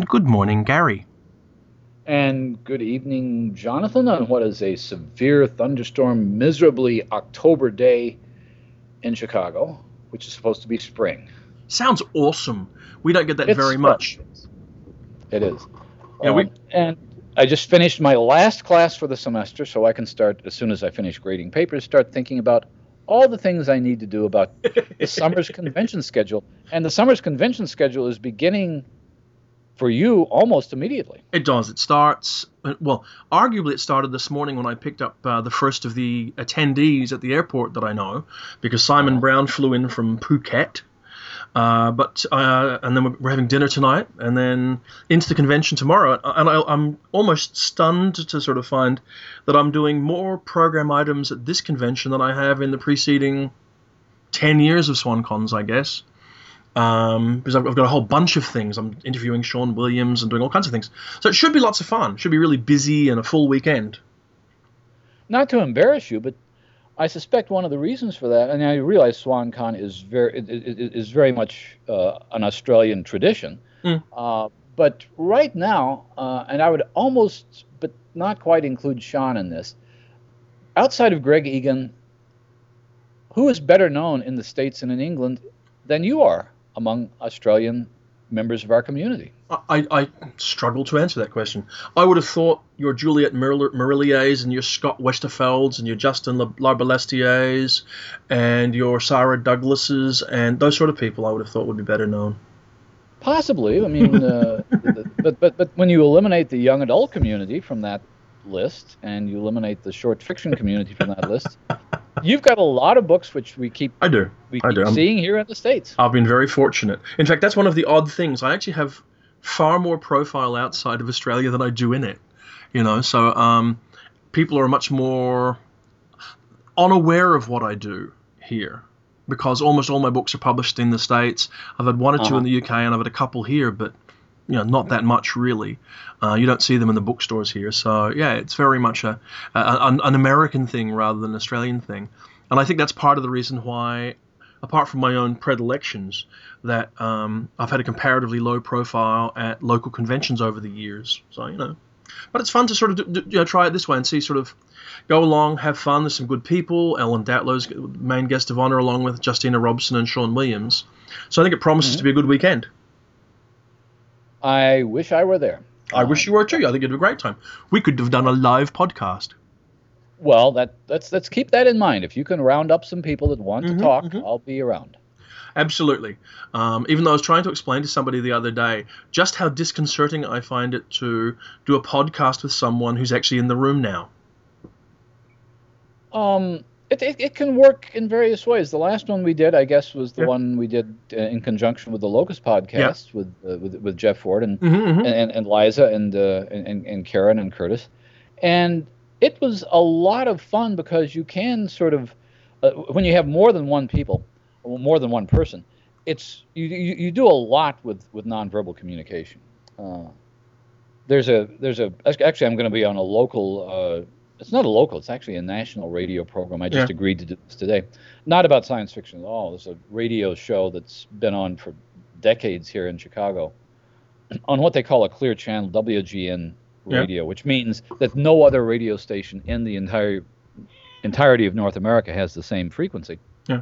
And good morning, Gary. And good evening, Jonathan, on what is a severe thunderstorm, miserably October day in Chicago, which is supposed to be spring. Sounds awesome. We don't get that it's very much. It is. Yeah, um, we... And I just finished my last class for the semester, so I can start, as soon as I finish grading papers, start thinking about all the things I need to do about the summer's convention schedule. And the summer's convention schedule is beginning for you almost immediately. It does. It starts, well, arguably it started this morning when I picked up uh, the first of the attendees at the airport that I know, because Simon uh-huh. Brown flew in from Phuket uh, but uh, and then we're having dinner tonight, and then into the convention tomorrow. And I, am almost stunned to sort of find that I'm doing more program items at this convention than I have in the preceding ten years of SwanCons, I guess. Um, because I've, I've, got a whole bunch of things. I'm interviewing Sean Williams and doing all kinds of things. So it should be lots of fun. It should be really busy and a full weekend. Not to embarrass you, but I suspect one of the reasons for that, and I realize SwanCon is very is very much uh, an Australian tradition, mm. uh, but right now, uh, and I would almost, but not quite include Sean in this. Outside of Greg Egan, who is better known in the states and in England than you are among Australian members of our community? I, I struggle to answer that question. I would have thought your Juliet Marilliers and your Scott Westerfelds and your Justine Larbalestiers and your Sarah Douglases and those sort of people I would have thought would be better known. Possibly. I mean, uh, but, but, but when you eliminate the young adult community from that list and you eliminate the short fiction community from that list, you've got a lot of books which we keep I do. We I keep do. seeing here in the states. I've been very fortunate. In fact, that's one of the odd things. I actually have far more profile outside of Australia than I do in it. You know, so um, people are much more unaware of what I do here because almost all my books are published in the states. I've had one or 2 uh-huh. in the UK, and I've had a couple here, but you know, not that much really. Uh, you don't see them in the bookstores here, so yeah, it's very much a, a, an American thing rather than an Australian thing, and I think that's part of the reason why, apart from my own predilections, that um, I've had a comparatively low profile at local conventions over the years. So you know, but it's fun to sort of do, you know, try it this way and see sort of go along, have fun. There's some good people. Ellen Datlow's main guest of honor, along with Justina Robson and Sean Williams. So I think it promises mm-hmm. to be a good weekend. I wish I were there. I wish you were too. I think it'd be a great time. We could have done a live podcast. Well, that let's let's keep that in mind. If you can round up some people that want mm-hmm, to talk, mm-hmm. I'll be around. Absolutely. Um, even though I was trying to explain to somebody the other day just how disconcerting I find it to do a podcast with someone who's actually in the room now. Um, it, it, it, can work in various ways. The last one we did, I guess, was the yeah. one we did uh, in conjunction with the Locus podcast yeah. with, uh, with with Jeff Ford and mm-hmm, mm-hmm. and, and Liza and, uh, and and Karen and Curtis, and it was a lot of fun because you can sort of uh, when you have more than one people, more than one person, it's you you, you do a lot with with nonverbal communication. Uh, there's a there's a actually I'm going to be on a local uh, it's not a local, it's actually a national radio program. I just yeah. agreed to do this today. Not about science fiction at all. It's a radio show that's been on for decades here in Chicago on what they call a clear channel, WGN radio, yeah. which means that no other radio station in the entire entirety of North America has the same frequency. Yeah.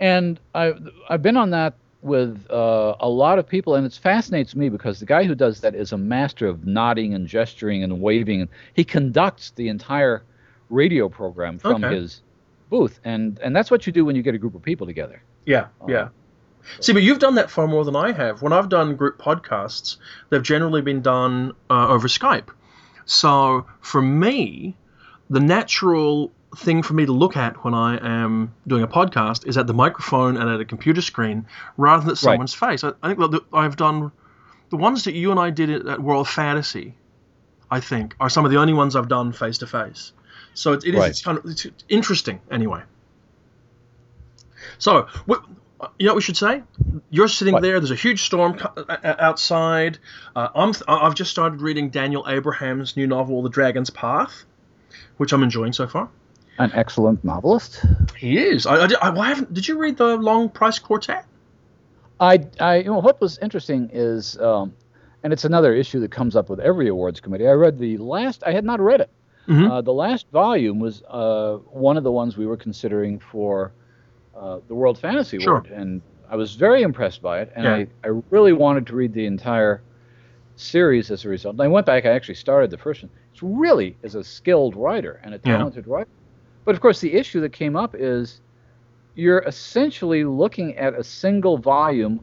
And I I've been on that with uh, a lot of people, and it fascinates me because the guy who does that is a master of nodding and gesturing and waving. He conducts the entire radio program from okay. his booth, and and that's what you do when you get a group of people together. Yeah, um, yeah. See, but you've done that far more than I have. When I've done group podcasts, they've generally been done uh, over Skype. So for me, the natural thing for me to look at when I am doing a podcast is at the microphone and at a computer screen rather than at someone's right. face. I, I, think I've done the ones that you and I did at World Fantasy. I think are some of the only ones I've done face to face. So it, it is right. it's kind of it's interesting anyway. So you know what we should say? You're sitting what? there. There's a huge storm outside. Uh, I'm I've just started reading Daniel Abraham's new novel, The Dragon's Path, which I'm enjoying so far an excellent novelist. He is. I, I, I haven't. Did you read the Long Price Quartet? I, I, you know, what was interesting is um, and it's another issue that comes up with every awards committee. I read the last. I had not read it. Mm-hmm. Uh, the last volume was uh, one of the ones we were considering for uh, the World Fantasy sure. Award, and I was very impressed by it, and yeah. I, I really wanted to read the entire series as a result. And I went back. I actually started the first one. It's really is a skilled writer and a talented yeah. writer. But of course, the issue that came up is you're essentially looking at a single volume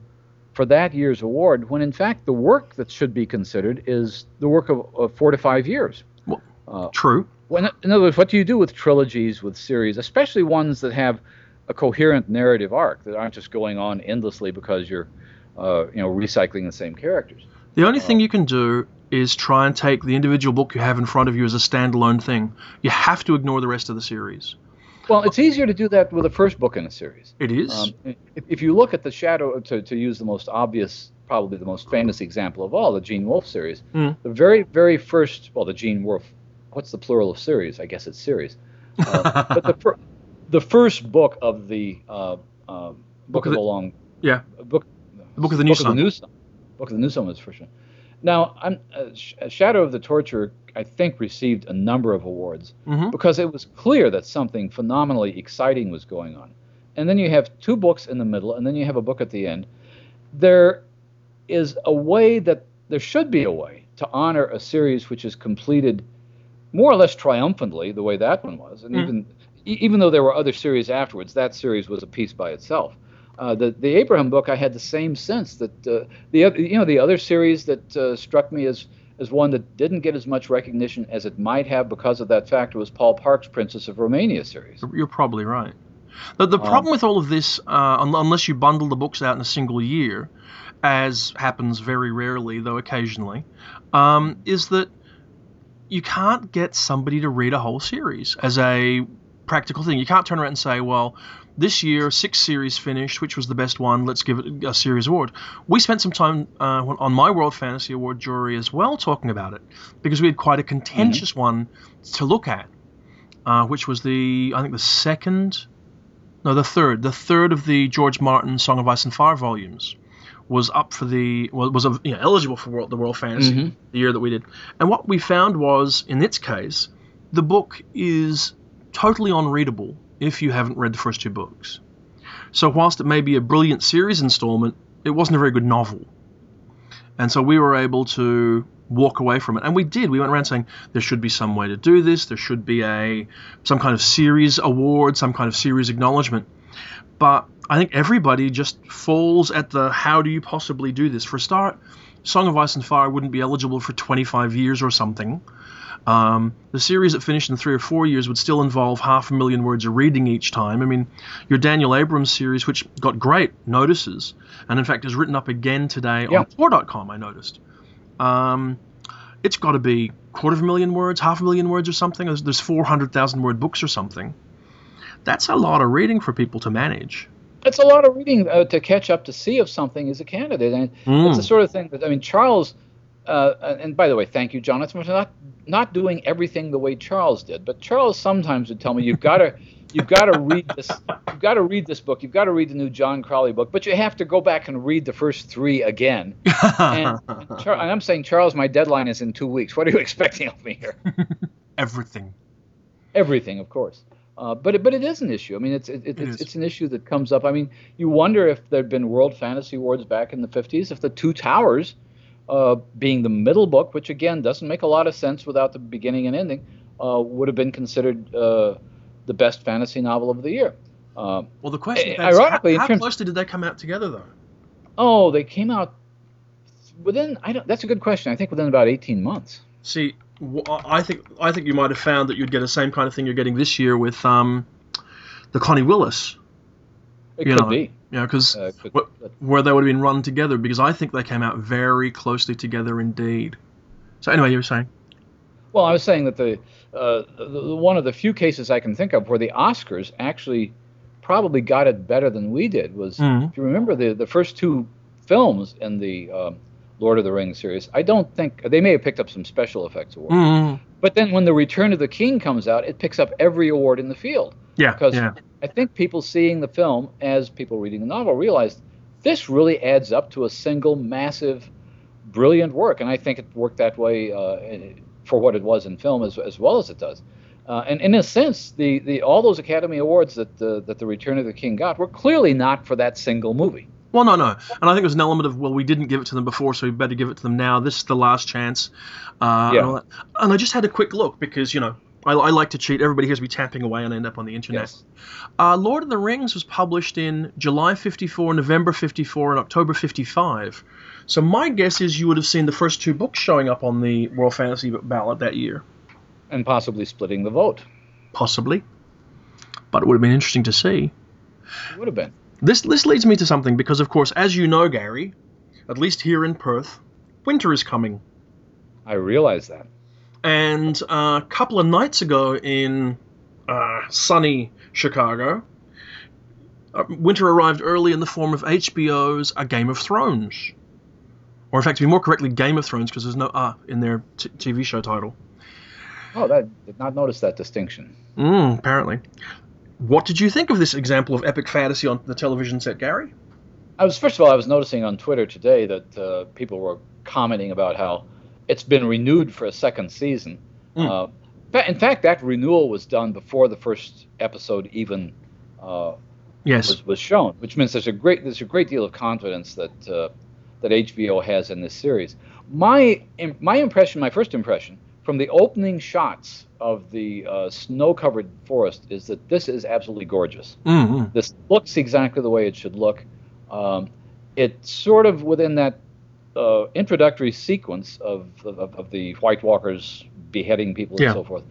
for that year's award, when in fact the work that should be considered is the work of, of four to five years. Well, uh, true. When, in other words, what do you do with trilogies, with series, especially ones that have a coherent narrative arc that aren't just going on endlessly because you're, uh, you know, recycling the same characters? The only uh, thing you can do is try and take the individual book you have in front of you as a standalone thing. You have to ignore the rest of the series. Well, it's easier to do that with the first book in a series. It is. Um, if, if, you look at the Shadow, to, to use the most obvious, probably the most famous example of all, the Gene Wolfe series, mm. the very, very first, well, the Gene Wolfe, what's the plural of series? I guess it's series. Uh, but the, fir- the first book of the uh, uh, book, book, of the, the long, yeah, book, the book of the New Sun. Of the New Sun. Book of the New Sun was the first one. Now, I'm, uh, Shadow of the Torturer, I think, received a number of awards mm-hmm. because it was clear that something phenomenally exciting was going on. And then you have two books in the middle, and then you have a book at the end. There is a way that there should be a way to honor a series which is completed more or less triumphantly, the way that one was. And mm-hmm. even even though there were other series afterwards, that series was a piece by itself. Uh, the the Abraham book, I had the same sense that uh, the you know the other series that uh, struck me as as one that didn't get as much recognition as it might have because of that factor was Paul Park's Princess of Romania series. You're probably right. The, the problem um, with all of this, uh, unless you bundle the books out in a single year, as happens very rarely, though occasionally, um, is that you can't get somebody to read a whole series as a practical thing. You can't turn around and say, well, this year, six series finished. Which was the best one? Let's give it a series award. We spent some time uh, on my World Fantasy Award jury as well talking about it because we had quite a contentious mm-hmm. one to look at, uh, which was the I think the second, no, the third, the third of the George Martin Song of Ice and Fire volumes was up for the was you know, eligible for World, the World Fantasy mm-hmm. the year that we did. And what we found was in its case, the book is totally unreadable if you haven't read the first two books. So, whilst it may be a brilliant series installment, it wasn't a very good novel. And so we were able to walk away from it. And we did. We went around saying there should be some way to do this, there should be a some kind of series award, some kind of series acknowledgement. But I think everybody just falls at the how do you possibly do this? For a start, Song of Ice and Fire wouldn't be eligible for 25 years or something. Um, the series that finished in three or four years would still involve half a million words of reading each time. I mean, your Daniel Abraham's series, which got great notices, and in fact is written up again today yeah. on Tor.com, I noticed. Um, it's got to be quarter of a million words, half a million words or something. There's, there's 400,000 word books or something. That's a lot of reading for people to manage. That's a lot of reading uh, to catch up to see if something is a candidate. And mm. it's the sort of thing that, I mean, Charles uh, and by the way, thank you, Jonathan, for not not doing everything the way Charles did. But Charles sometimes would tell me, "You've got to, you've got to read this. You've got to read this book. You've got to read the new John Crowley book. But you have to go back and read the first three again." and, and, Char- and I'm saying, Charles, my deadline is in two weeks. What are you expecting of me here? Everything. Everything, of course. Uh, but it, but it is an issue. I mean, it's it, it, it it's, it's an issue that comes up. I mean, you wonder if there'd been World Fantasy Awards back in the 50s, if the Two Towers uh, being the middle book, which again doesn't make a lot of sense without the beginning and ending, uh, would have been considered uh, the best fantasy novel of the year. Uh, well, the question, is, ironically, how, how closely did they come out together, though? Oh, they came out within. I don't. That's a good question. I think within about eighteen months. See, I think I think you might have found that you'd get the same kind of thing you're getting this year with um, the Connie Willis. It you could know, be. Yeah, because uh, where they would have been run together, because I think they came out very closely together indeed. So anyway, you were saying. Well, I was saying that the, uh, the, one of the few cases I can think of where the Oscars actually probably got it better than we did was mm-hmm. if you remember the the first two films in the uh, Lord of the Rings series. I don't think they may have picked up some special effects awards, mm-hmm. but then when the Return of the King comes out, it picks up every award in the field. Yeah, because yeah. I think people seeing the film as people reading the novel realized this really adds up to a single massive brilliant work, and I think it worked that way uh, for what it was in film as, as well as it does. Uh, and in a sense, the, the all those Academy Awards that the, that the Return of the King got were clearly not for that single movie. Well, no, no, and I think there's an element of well, we didn't give it to them before, so we better give it to them now. This is the last chance. Uh, yeah. And, and, I just had a quick look because you know I, I, like to cheat. Everybody hears me tapping away and I end up on the internet. Yes. Uh, Lord of the Rings was published in July 54, November 54, and October 55. So my guess is you would have seen the first two books showing up on the World Fantasy ballot that year. And possibly splitting the vote. Possibly. But it would have been interesting to see. It would have been. This, this leads me to something because, of course, as you know, Gary, at least here in Perth, winter is coming. I realize that. And uh, a couple of nights ago in uh, sunny Chicago, uh, winter arrived early in the form of HBO's A Game of Thrones. Or, in fact, to be more correctly, Game of Thrones, because there's no "uh" in their t- TV show title. Oh, that did not notice that distinction. Mm, apparently. What did you think of this example of epic fantasy on the television set, Gary? I was first of all, I was noticing on Twitter today that uh, people were commenting about how it's been renewed for a second season. Mm. Uh, in fact, that renewal was done before the first episode even uh, yes. was, was, shown, which means there's a great there's a great deal of confidence that uh, that HBO has in this series. My my impression, my first impression from the opening shots of the uh, snow-covered forest is that this is absolutely gorgeous. Mm-hmm. This looks exactly the way it should look. Um, it's sort of within that uh, introductory sequence of, of, of, the White Walkers beheading people and so forth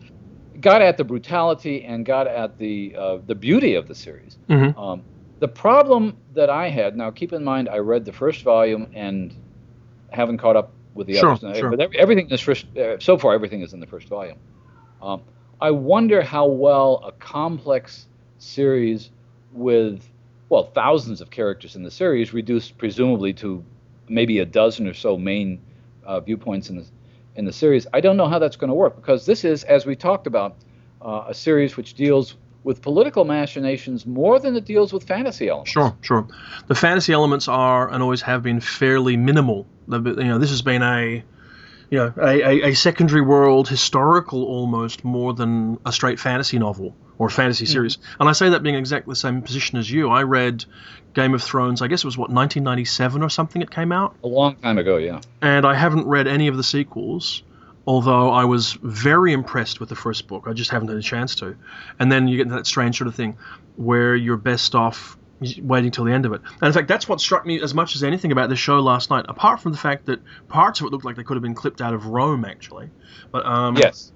got at the brutality and got at the uh, the beauty of the series. Mm-hmm. Um, the problem that I had now, keep in mind, I read the first volume and haven't caught up with the sure, others. Sure. But everything is first. Uh, so far, everything is in the first volume. Um, I wonder how well a complex series with well thousands of characters in the series, reduced presumably to maybe a dozen or so main uh, viewpoints in the in the series. I don't know how that's going to work because this is, as we talked about, uh, a series which deals with political machinations more than it deals with fantasy elements. Sure, sure. The fantasy elements are and always have been fairly minimal. You know, this has been a you know, a, a, a, secondary world historical almost more than a straight fantasy novel or fantasy hmm. series. Mm. And I say that being exactly the same position as you. I read Game of Thrones, I guess it was what, 1997 or something it came out? A long time ago, yeah. And I haven't read any of the sequels, although I was very impressed with the first book. I just haven't had a chance to. And then you get that strange sort of thing where you're best off waiting till the end of it. And in fact, that's what struck me as much as anything about this show last night. Apart from the fact that parts of it looked like they could have been clipped out of Rome, actually. But um, yes.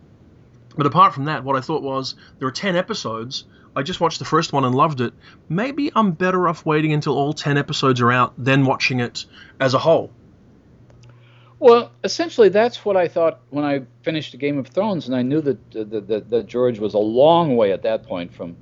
But apart from that, what I thought was there are ten episodes. I just watched the first one and loved it. Maybe I'm better off waiting until all ten episodes are out, then watching it as a whole. Well, essentially, that's what I thought when I finished Game of Thrones, and I knew that, that, that, that George was a long way at that point from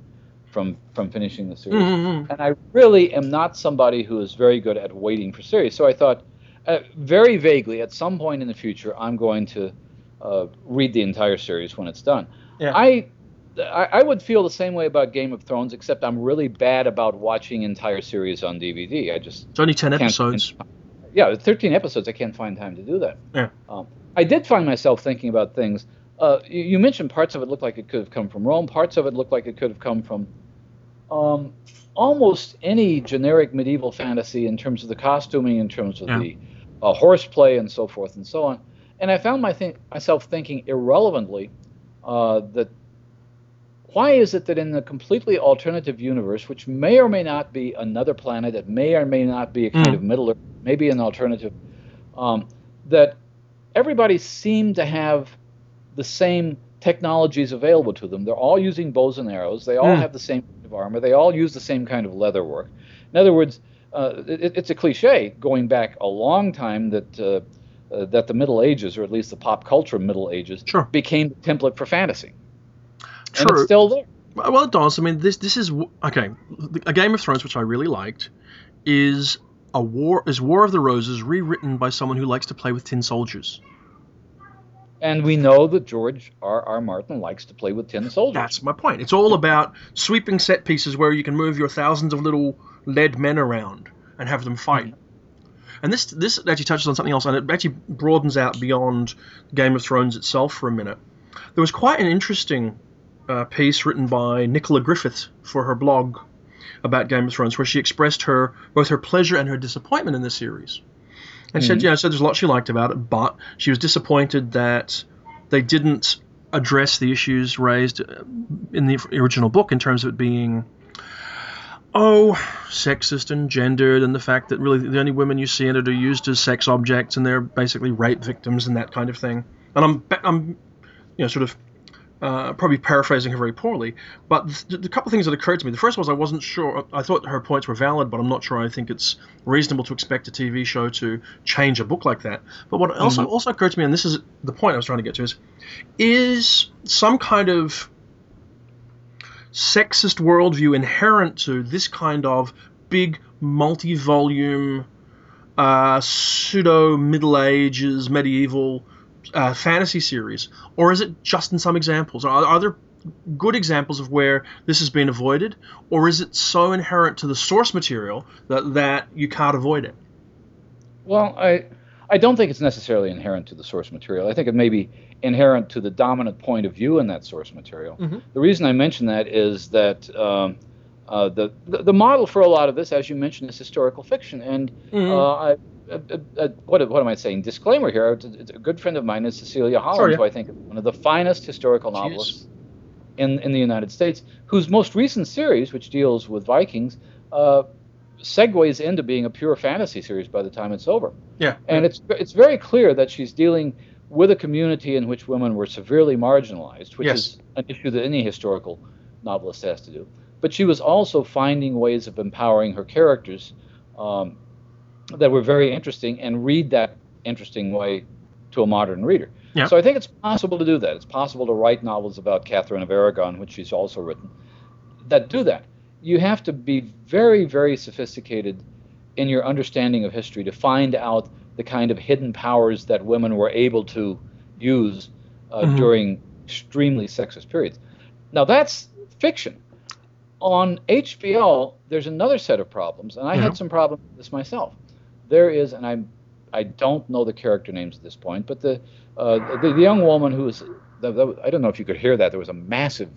from from finishing the series. Mm-hmm. And I really am not somebody who is very good at waiting for series. So I thought, uh, very vaguely, at some point in the future, I'm going to uh, read the entire series when it's done. Yeah. I, I, I would feel the same way about Game of Thrones, except I'm really bad about watching entire series on DVD. I just it's only ten episodes. Yeah, 13 episodes. I can't find time to do that. Yeah. Um, I did find myself thinking about things. Uh, you, you, mentioned parts of it looked like it could have come from Rome. Parts of it looked like it could have come from um, almost any generic medieval fantasy in terms of the costuming, in terms of yeah. the uh, horseplay, and so forth and so on. And I found my th- myself thinking irrelevantly uh, that why is it that in the completely alternative universe, which may or may not be another planet, it may or may not be a kind mm. of Middle Earth, maybe an alternative, um, that everybody seemed to have the same technologies available to them. They're all using bows and arrows. They all mm. have the same of armor. They all use the same kind of leather work. In other words, uh, it, it's a cliche going back a long time that uh, uh, that the Middle Ages, or at least the pop culture Middle Ages, sure. became the template for fantasy. True. And it's still there. Well, it does. I mean, this this is okay. A Game of Thrones, which I really liked, is a war is War of the Roses rewritten by someone who likes to play with tin soldiers. And we know that George R. R. Martin likes to play with tin soldiers. That's my point. It's all about sweeping set pieces where you can move your thousands of little lead men around and have them fight. Mm-hmm. and this this actually touches on something else, and it actually broadens out beyond Game of Thrones itself for a minute. There was quite an interesting uh, piece written by Nicola Griffith for her blog about Game of Thrones, where she expressed her both her pleasure and her disappointment in the series. And mm-hmm. she said, mm-hmm. you know, said there's a lot she liked about it, but she was disappointed that they didn't address the issues raised in the original book in terms of it being oh sexist and gendered and the fact that really the only women you see in it are used as sex objects and they're basically rape victims and that kind of thing and i'm i'm you know sort of uh, probably paraphrasing her very poorly, but the, the couple of things that occurred to me. The first was I wasn't sure. I thought her points were valid, but I'm not sure. I think it's reasonable to expect a TV show to change a book like that. But what also mm-hmm. also occurred to me, and this is the point I was trying to get to, is is some kind of sexist worldview inherent to this kind of big multi-volume uh, pseudo Middle Ages medieval uh, fantasy series, or is it just in some examples? Are, are there good examples of where this has been avoided, or is it so inherent to the source material that, that you can't avoid it? Well, I I don't think it's necessarily inherent to the source material. I think it may be inherent to the dominant point of view in that source material. Mm-hmm. The reason I mention that is that um, uh, the, the, the model for a lot of this, as you mentioned, is historical fiction, and mm-hmm. uh, I, uh, uh, what, what am I saying? Disclaimer here. A, a good friend of mine is Cecilia Holland, who I think is one of the finest historical novelists in, in the United States, whose most recent series, which deals with Vikings, uh, segues into being a pure fantasy series by the time it's over. Yeah. And it's it's very clear that she's dealing with a community in which women were severely marginalized, which yes. is an issue that any historical novelist has to do. But she was also finding ways of empowering her characters um, that were very interesting and read that interesting way to a modern reader. Yeah. So I think it's possible to do that. It's possible to write novels about Catherine of Aragon, which she's also written, that do that. You have to be very, very sophisticated in your understanding of history to find out the kind of hidden powers that women were able to use uh, mm-hmm. during extremely sexist periods. Now that's fiction. On HBO, there's another set of problems, and I yeah. had some problems with this myself there is, and I I don't know the character names at this point, but the uh, the, the, young woman who was the, the, I don't know if you could hear that. There was a massive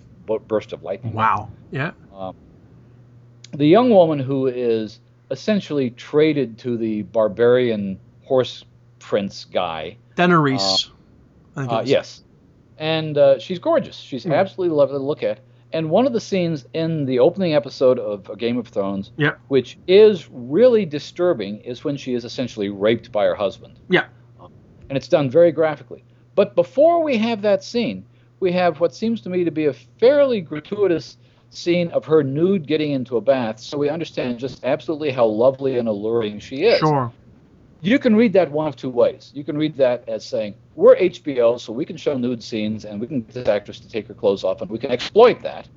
burst of lightning. Wow. Yeah. Um, the young woman who is essentially traded to the barbarian horse prince guy. Daenerys. Uh, uh, yes. And uh, she's gorgeous. She's mm. absolutely lovely to look at. And one of the scenes in the opening episode of A Game of Thrones, yep. which is really disturbing, is when she is essentially raped by her husband. Yeah. Um, and it's done very graphically. But before we have that scene, we have what seems to me to be a fairly gratuitous scene of her nude getting into a bath, so we understand just absolutely how lovely and alluring she is. Sure you can read that one of two ways. You can read that as saying, we're HBO, so we can show nude scenes and we can get this actress to take her clothes off and we can exploit that.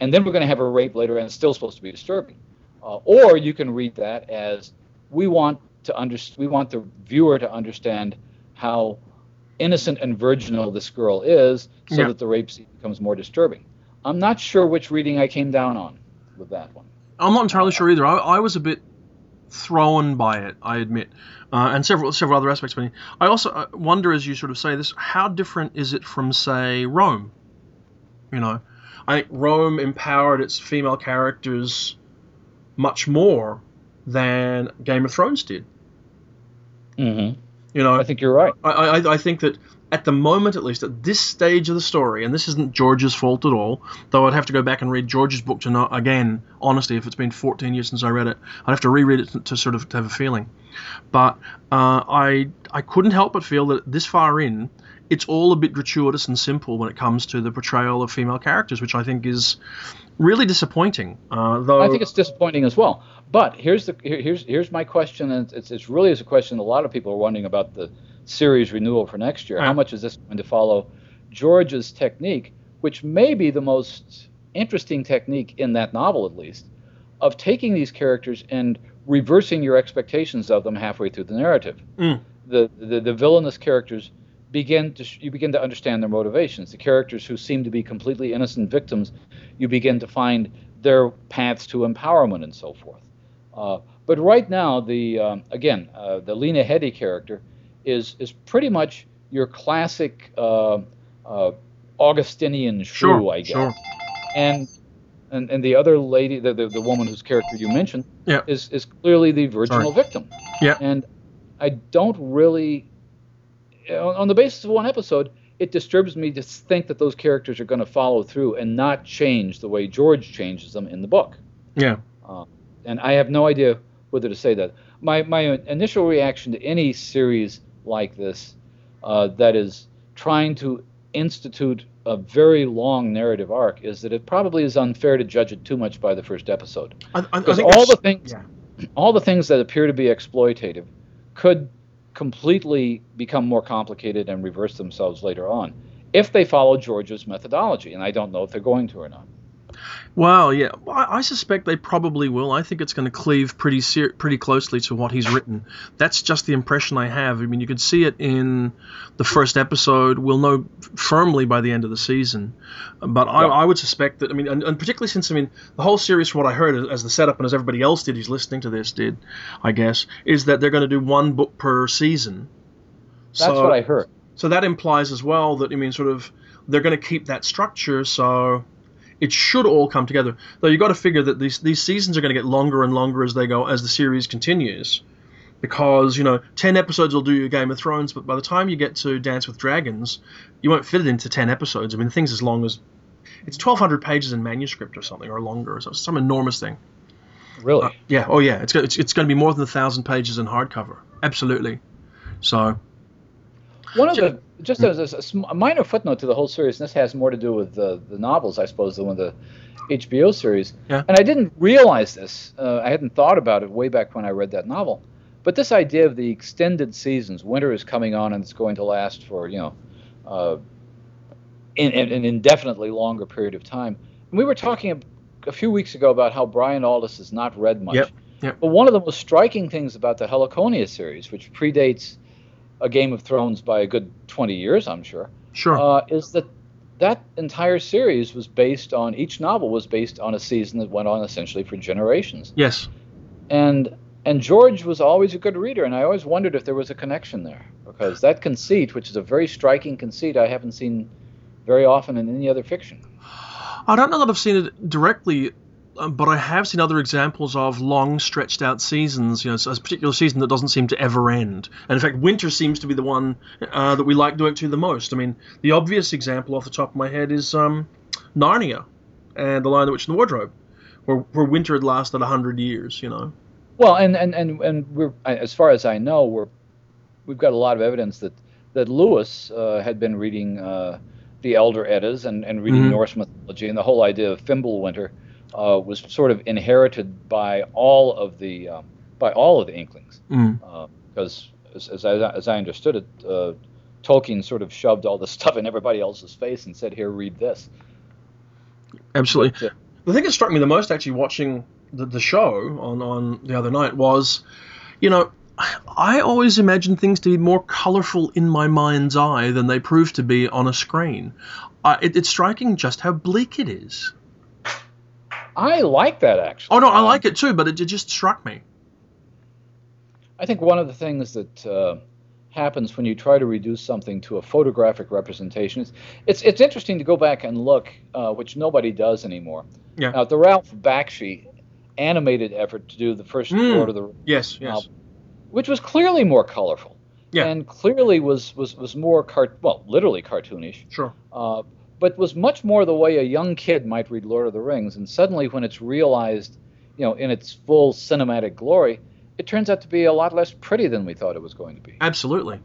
And then we're going to have a rape later and it's still supposed to be disturbing. Uh, or you can read that as we want to under- we want the viewer to understand how innocent and virginal this girl is so yeah. that the rape scene becomes more disturbing. I'm not sure which reading I came down on with that one. I'm not entirely sure either. I, I was a bit thrown by it, I admit, uh, and several several other aspects. But I also uh, wonder, as you sort of say this, how different is it from, say, Rome? You know, I think Rome empowered its female characters much more than Game of Thrones did. Mm-hmm. You know, I think you're right. I, I, I think that at the moment, at least, at this stage of the story, and this isn't George's fault at all, though I'd have to go back and read George's book to know, again, honestly, if it's been 14 years since I read it, I'd have to reread it to, to sort of to have a feeling. But uh, I, I couldn't help but feel that this far in, it's all a bit gratuitous and simple when it comes to the portrayal of female characters, which I think is really disappointing. Uh, though I think it's disappointing as well. But here's the here's here's my question, and it's it's really is a question a lot of people are wondering about the series renewal for next year. Right. How much is this going to follow George's technique, which may be the most interesting technique in that novel, at least, of taking these characters and reversing your expectations of them halfway through the narrative. Mm. The, the, the villainous characters begin to you begin to understand their motivations. The characters who seem to be completely innocent victims, you begin to find their paths to empowerment and so forth. Uh, but right now, the um, again, uh, the Lena Headey character is is pretty much your classic uh, uh Augustinian shrew, sure, I guess. Sure. And and and the other lady, the, the, the woman whose character you mentioned, yeah. is is clearly the virginal Sorry. victim. Yeah. And I don't really, on, on the basis of one episode, it disturbs me to think that those characters are going to follow through and not change the way George changes them in the book. Yeah. Uh, and I have no idea whether to say that. My my initial reaction to any series like this uh, that is trying to institute a very long narrative arc is that it probably is unfair to judge it too much by the first episode. Because all the things, Yeah. all the things that appear to be exploitative, could completely become more complicated and reverse themselves later on, if they follow George's methodology. And I don't know if they're going to or not. Well, yeah, I, I suspect they probably will. I think it's going to cleave pretty ser- pretty closely to what he's written. That's just the impression I have. I mean, you can see it in the first episode. We'll know firmly by the end of the season. But I, Yeah. I would suspect that. I mean, and, and particularly since I mean, the whole series, from what I heard, as the setup and as everybody else did who's listening to this did, I guess, is that they're going to do one book per season. That's what I heard. So that implies as well that I mean, sort of, they're going to keep that structure. So it should all come together. Though you've got to figure that these these seasons are going to get longer and longer as they go as the series continues, because you know, ten episodes will do your Game of Thrones, but by the time you get to Dance with Dragons, you won't fit it into ten episodes. I mean, the thing's as long as it's twelve hundred pages in manuscript or something, or longer, so some enormous thing. Really? Uh, yeah, oh yeah, it's it's, it's going to be more than a thousand pages in hardcover. Absolutely. So One of the just as a, a minor footnote to the whole series, and this has more to do with the, the novels, I suppose, than with the HBO series. Yeah. And I didn't realize this. Uh, I hadn't thought about it way back when I read that novel. But this idea of the extended seasons, winter is coming on and it's going to last for you know, uh, in, in an indefinitely longer period of time. And we were talking a, a few weeks ago about how Brian Aldiss has not read much. Yep, yep. But one of the most striking things about the Heliconia series, which predates a Game of Thrones by a good 20 years, I'm sure, sure. uh, is that that entire series was based on each novel was based on a season that went on essentially for generations. yes. And and George was always a good reader, and I always wondered if there was a connection there because that conceit, which is a very striking conceit, I haven't seen very often in any other fiction. I don't know that I've seen it directly, um, but I have seen other examples of long, stretched out seasons. You know, a particular season that doesn't seem to ever end. And in fact, winter seems to be the one uh, that we like doing to the most. I mean, the obvious example off the top of my head is um, Narnia and The Lion, the Witch, and the Wardrobe, where, where winter had lasted hundred years. You know. Well, and and and, and we're as far as I know, we're we've got a lot of evidence that that Lewis uh, had been reading uh, the Elder Eddas and, and reading Mhm. Norse mythology, and the whole idea of Fimbulwinter uh, was sort of inherited by all of the um, by all of the Inklings, Mm. because as, as, I, as I understood it, uh, Tolkien sort of shoved all this stuff in everybody else's face and said, "Here, read this." Absolutely. But, uh, The thing that struck me the most, actually, watching the, the show on, on the other night was, you know, I always imagined things to be more colourful in my mind's eye than they prove to be on a screen. Uh, it, it's striking just how bleak it is. I like that actually. Oh no, I Um, like it too, but it, it just struck me. I think one of the things that uh, happens when you try to reduce something to a photographic representation is it's it's interesting to go back and look, uh, which nobody does anymore. Yeah. Now, the Ralph Bakshi animated effort to do the first Mm. Lord of the Yes, yes, novel, which was clearly more colorful. Yeah. And clearly was was was more cart well, literally cartoonish. sure. Uh, but was much more the way a young kid might read Lord of the Rings. And suddenly, when it's realized, you know, in its full cinematic glory, it turns out to be a lot less pretty than we thought it was going to be. Absolutely.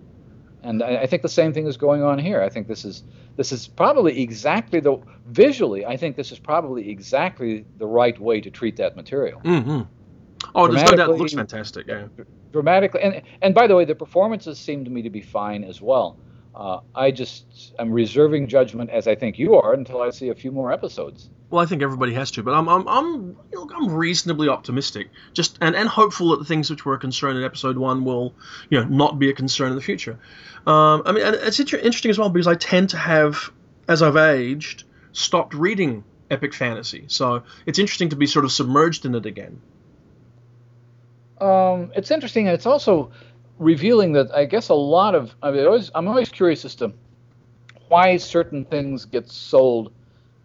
And I, I think the same thing is going on here. I think this is this is probably exactly the visually. I think this is probably exactly the right way to treat that material. Mm-hmm. Oh, there's no doubt. It looks fantastic. Yeah. dramatically and and by the way the performances seem to me to be fine as well uh, i just i'm reserving judgment as i think you are until i see a few more episodes Well, I think everybody has to, but I'm I'm I'm I'm reasonably optimistic, just and, and hopeful that the things which were a concern in episode one will, you know, not be a concern in the future. Um, I mean, and it's inter- interesting as well because I tend to have, as I've aged, stopped reading epic fantasy, so it's interesting to be sort of submerged in it again. Um, it's interesting, and it's also revealing that I guess a lot of I mean, always, I'm always curious as to why certain things get sold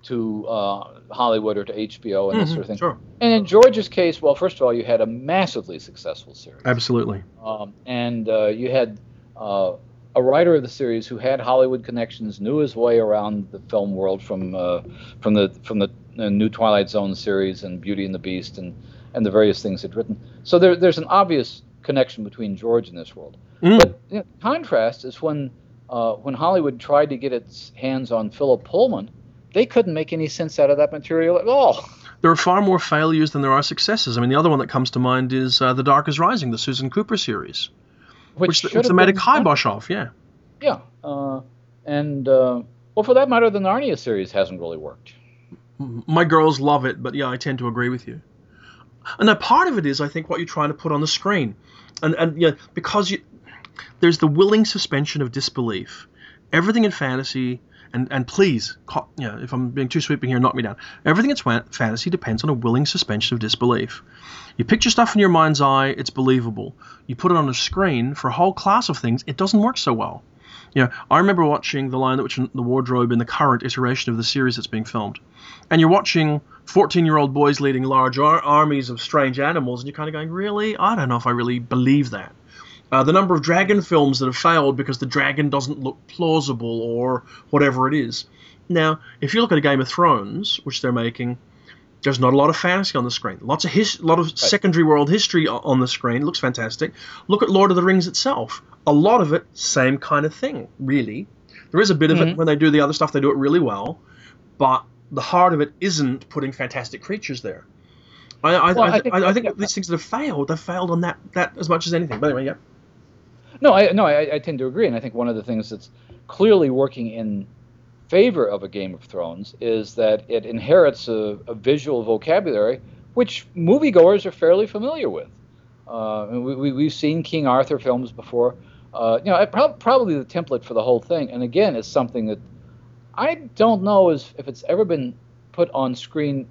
to uh, Hollywood or to HBO and mm-hmm, this sort of thing. Sure. And in George's case, well, first of all, you had a massively successful series. Absolutely. Um, and uh, you had uh, a writer of the series who had Hollywood connections, knew his way around the film world from uh, from the from the new Twilight Zone series and Beauty and the Beast and and the various things he'd written. So there, there's an obvious connection between George and this world. Mm. But you know, contrast is when uh, when Hollywood tried to get its hands on Philip Pullman, they couldn't make any sense out of that material at all. There are far more failures than there are successes. I mean, the other one that comes to mind is uh, The Dark is Rising, the Susan Cooper series, which, which, which they made a kibosh off, yeah. Yeah, uh, and uh, well, for that matter, the Narnia series hasn't really worked. My girls love it, but yeah, I tend to agree with you. And now part of it is, I think, what you're trying to put on the screen, and and yeah, because you, there's the willing suspension of disbelief. Everything in fantasy, and and please, you know, if I'm being too sweeping here, knock me down. Everything in fantasy depends on a willing suspension of disbelief. You picture stuff in your mind's eye, it's believable. You put it on a screen for a whole class of things, it doesn't work so well. You know, I remember watching The Lion, the Witch, and the Wardrobe in the current iteration of the series that's being filmed, and you're watching 14 year old boys leading large ar- armies of strange animals, and you're kind of going, really? I don't know if I really believe that. Uh, the number of dragon films that have failed because the dragon doesn't look plausible or whatever it is. Now, if you look at a Game of Thrones, which they're making, there's not a lot of fantasy on the screen. Lots of his, a lot of right. secondary world history on the screen. It looks fantastic. Look at Lord of the Rings itself. A lot of it, same kind of thing, really. There is a bit mm-hmm. of it when they do the other stuff. They do it really well, but the heart of it isn't putting fantastic creatures there. I, I, well, I, I, think, I think these things that have failed, they've failed on that that as much as anything. But anyway, yeah. No, I no, I, I tend to agree, and I think one of the things that's clearly working in favor of a Game of Thrones is that it inherits a, a visual vocabulary which moviegoers are fairly familiar with. Uh, we, we, have seen King Arthur films before. Uh, you know, probably the template for the whole thing. And again, it's something that I don't know if it's ever been put on screen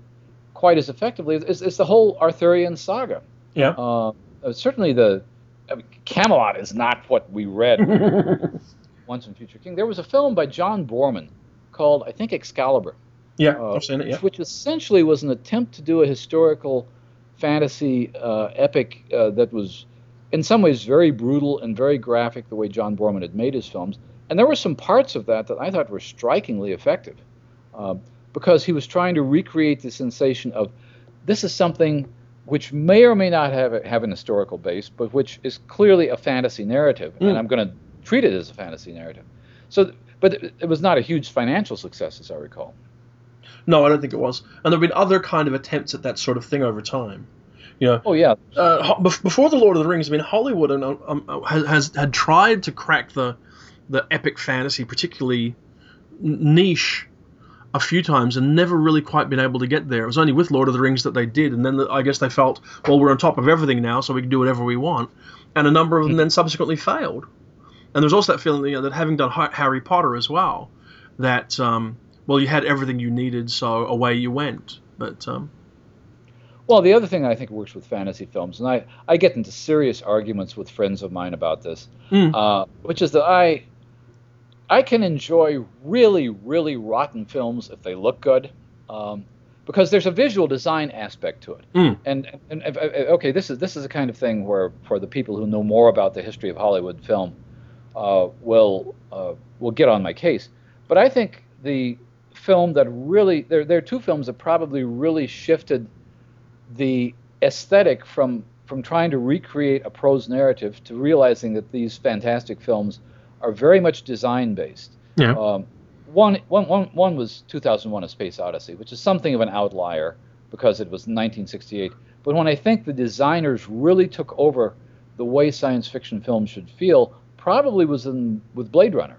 quite as effectively. It's, it's the whole Arthurian saga. Yeah. Uh, certainly the I mean, Camelot is not what we read Once and Future King. There was a film by John Boorman called, I think, Excalibur. Yeah, uh, I've seen it. Yeah. Which essentially was an attempt to do a historical fantasy uh, epic uh, that was, in some ways, very brutal and very graphic, the way John Boorman had made his films. And there were some parts of that that I thought were strikingly effective, uh, because he was trying to recreate the sensation of this is something which may or may not have a, have an historical base, but which is clearly a fantasy narrative, mm. and I'm going to treat it as a fantasy narrative. So, but it, it, was not a huge financial success, as I recall. No, I don't think it was. And there have been other kind of attempts at that sort of thing over time. You know, oh yeah. Uh, before the Lord of the Rings, I mean, Hollywood and, um, um has, has had tried to crack the the epic fantasy, particularly niche a few times and never really quite been able to get there. It was only with Lord of the Rings that they did, and then the, I guess they felt, well, we're on top of everything now, so we can do whatever we want. And a number of them then subsequently failed. And there's also that feeling you know, that having done Harry Potter as well, that um, well, you had everything you needed, so away you went. But um, well, the other thing I think works with fantasy films, and I, I get into serious arguments with friends of mine about this, mm. uh, which is that I I can enjoy really, really rotten films if they look good, um, because there's a visual design aspect to it. Mm. And, and, and, okay, this is this is a kind of thing where for the people who know more about the history of Hollywood film, uh, will uh, will get on my case. But I think the film that really there there are two films that probably really shifted the aesthetic from from trying to recreate a prose narrative to realizing that these fantastic films are very much design based. Yeah. Um, one, one, one, one was 2001: A Space Odyssey, which is something of an outlier because it was 1968. But when I think the designers really took over the way science fiction films should feel, probably was in with Blade Runner.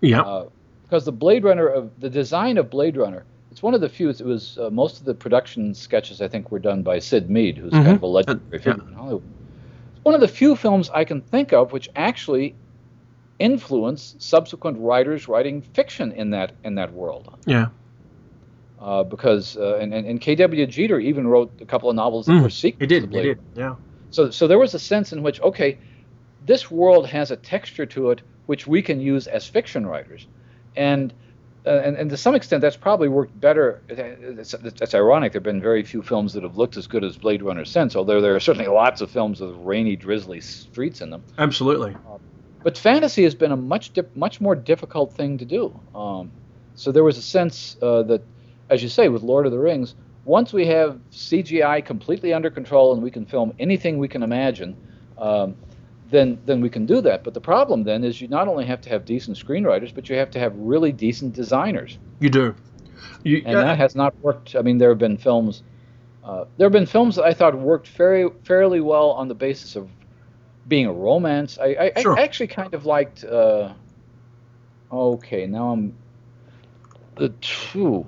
Yeah. Uh, because the Blade Runner of the design of Blade Runner, it's one of the few. It was uh, most of the production sketches I think were done by Syd Mead, who's mm-hmm. kind of a legendary figure yeah. in Hollywood. It's one of the few films I can think of which actually influenced subsequent writers writing fiction in that in that world. Yeah. Uh, because uh, and, and, and K.W. Jeter even wrote a couple of novels that mm, were sequels. He did. He did. Yeah. So so there was a sense in which okay, this world has a texture to it which we can use as fiction writers, and. Uh, and, and, to some extent, that's probably worked better. It's, it's, it's, ironic. There have been very few films that have looked as good as Blade Runner since, although there are certainly lots of films with rainy, drizzly streets in them. Absolutely. Uh, but fantasy has been a much di- much more difficult thing to do. Um, so there was a sense uh, that, as you say, with Lord of the Rings, once we have CGI completely under control and we can film anything we can imagine, um, then then we can do that. But the problem then is you not only have to have decent screenwriters, but you have to have really decent designers. You do. You, and uh, that has not worked. I mean, there have been films. Uh, there have been films that I thought worked very fairly well on the basis of being a romance. I, I, sure. I actually kind of liked. Uh, okay, now I'm the two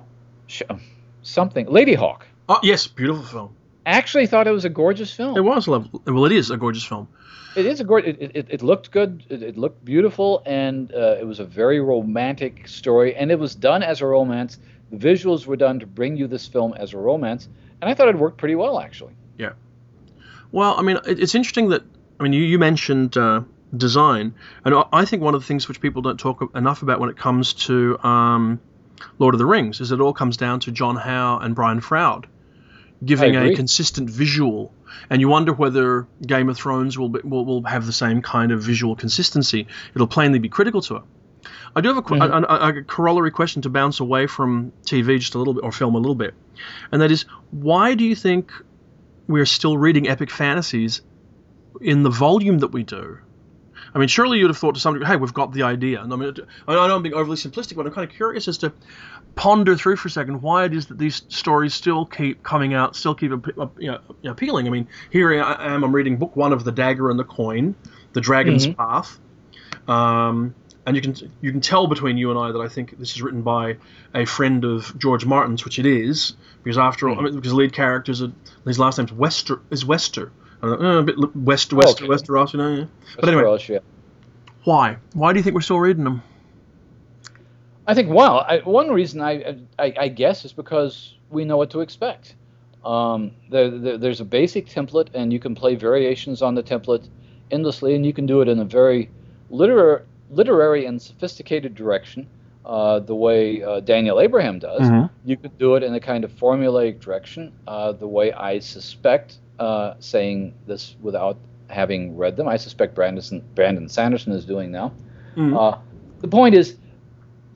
something Ladyhawke. Oh yes, beautiful film. Actually, thought it was a gorgeous film. It was lovely. Well, it is a gorgeous film. It is a gorgeous. It, it, it, looked good. It, it looked beautiful, and uh, it was a very romantic story. And it was done as a romance. The visuals were done to bring you this film as a romance, and I thought it worked pretty well, actually. Yeah. Well, I mean, it's interesting that I mean, you, you mentioned uh, design, and I think one of the things which people don't talk enough about when it comes to um, Lord of the Rings is it all comes down to John Howe and Brian Froud giving a consistent visual. And you wonder whether Game of Thrones will, be, will, will have the same kind of visual consistency. It'll plainly be critical to it. I do have a, mm-hmm. a, a, a, corollary question to bounce away from TV just a little bit, or film a little bit, and that is, why do you think we're still reading epic fantasies in the volume that we do. I mean, surely you'd have thought to some degree, hey, we've got the idea. And I mean, I know I'm being overly simplistic, but I'm kind of curious as to ponder through for a second why it is that these stories still keep coming out, still keep you know, appealing. I mean, here I am, I'm reading book one of The Dagger and the Coin, The Dragon's mm-hmm. Path. Um, and you can you can tell between you and I that I think this is written by a friend of George Martin's, which it is, because after all, mm-hmm. I mean, because the lead characters, his last name's Wester is Wester, uh, a bit west, west, okay. Westeros, you know. Yeah. But anyway, yeah. why? Why do you think we're still reading them? I think well, I, one reason I, I, I guess is because we know what to expect. Um, there, there, there's a basic template, and you can play variations on the template endlessly, and you can do it in a very literar- literary and sophisticated direction, uh, the way uh, Daniel Abraham does. Mm-hmm. You could do it in a kind of formulaic direction, uh, the way I suspect uh, saying this without having read them. I suspect Brandon, Brandon Sanderson is doing now. Mm-hmm. Uh, the point is,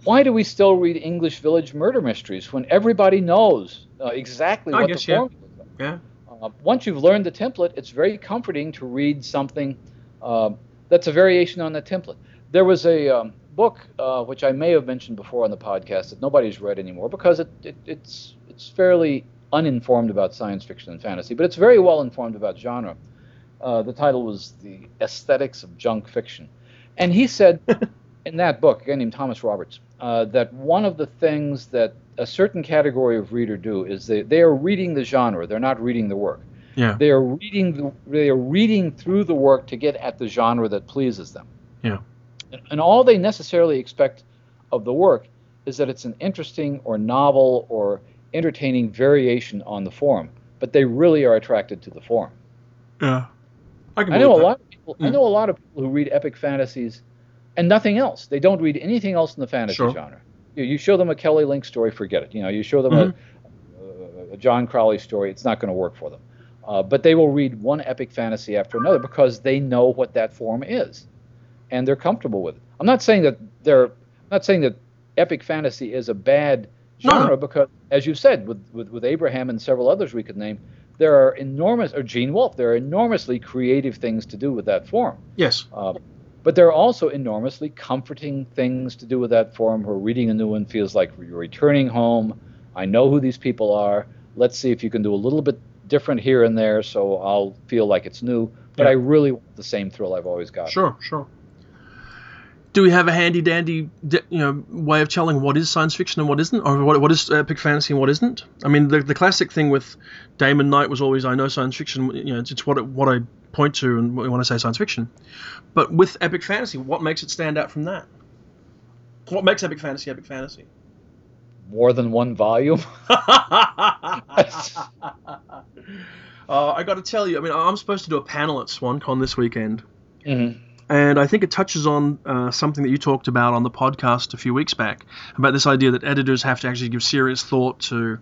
why do we still read English village murder mysteries when everybody knows uh, exactly what guess, the formula is? Yeah. Uh, once you've learned the template, it's very comforting to read something uh, that's a variation on the template. There was a um, book uh, which I may have mentioned before on the podcast that nobody's read anymore because it, it, it's it's fairly uninformed about science fiction and fantasy, but it's very well informed about genre. Uh, the title was The Aesthetics of Junk Fiction. And he said in that book, a guy named Thomas Roberts, uh, that one of the things that a certain category of reader do is they, they are reading the genre, they're not reading the work. Yeah. They are reading the, they are reading through the work to get at the genre that pleases them. Yeah. And, and all they necessarily expect of the work is that it's an interesting or novel or entertaining variation on the form, but they really are attracted to the form. Yeah, I, I know a lot of people. Mm. I know a lot of people who read epic fantasies and nothing else. They don't read anything else in the fantasy sure. genre. You, you, show them a Kelly Link story, forget it. You know, you show them mm-hmm. a, a, John Crowley story, it's not going to work for them. Uh, but they will read one epic fantasy after another because they know what that form is, and they're comfortable with it. I'm not saying that they're I'm not saying that epic fantasy is a bad genre no. because, as you said, with, with, with Abraham and several others we could name, there are enormous, or Gene Wolfe, there are enormously creative things to do with that form. Yes. Uh, but there are also enormously comforting things to do with that form where reading a new one feels like you're returning home. I know who these people are. Let's see if you can do a little bit different here and there so I'll feel like it's new. But yeah. I really want the same thrill I've always got. Sure, sure do we have a handy dandy you know way of telling what is science fiction and what isn't? Or what, what is epic fantasy and what isn't? I mean the, the classic thing with damon knight was always i know science fiction you know it's, it's what it, what i point to and when i say science fiction. But with epic fantasy what makes it stand out from that? What makes epic fantasy epic fantasy? More than one volume? Uh, I got to tell you, I mean, I'm supposed to do a panel at SwanCon this weekend. Mm-hmm. And I think it touches on uh, something that you talked about on the podcast a few weeks back about this idea that editors have to actually give serious thought to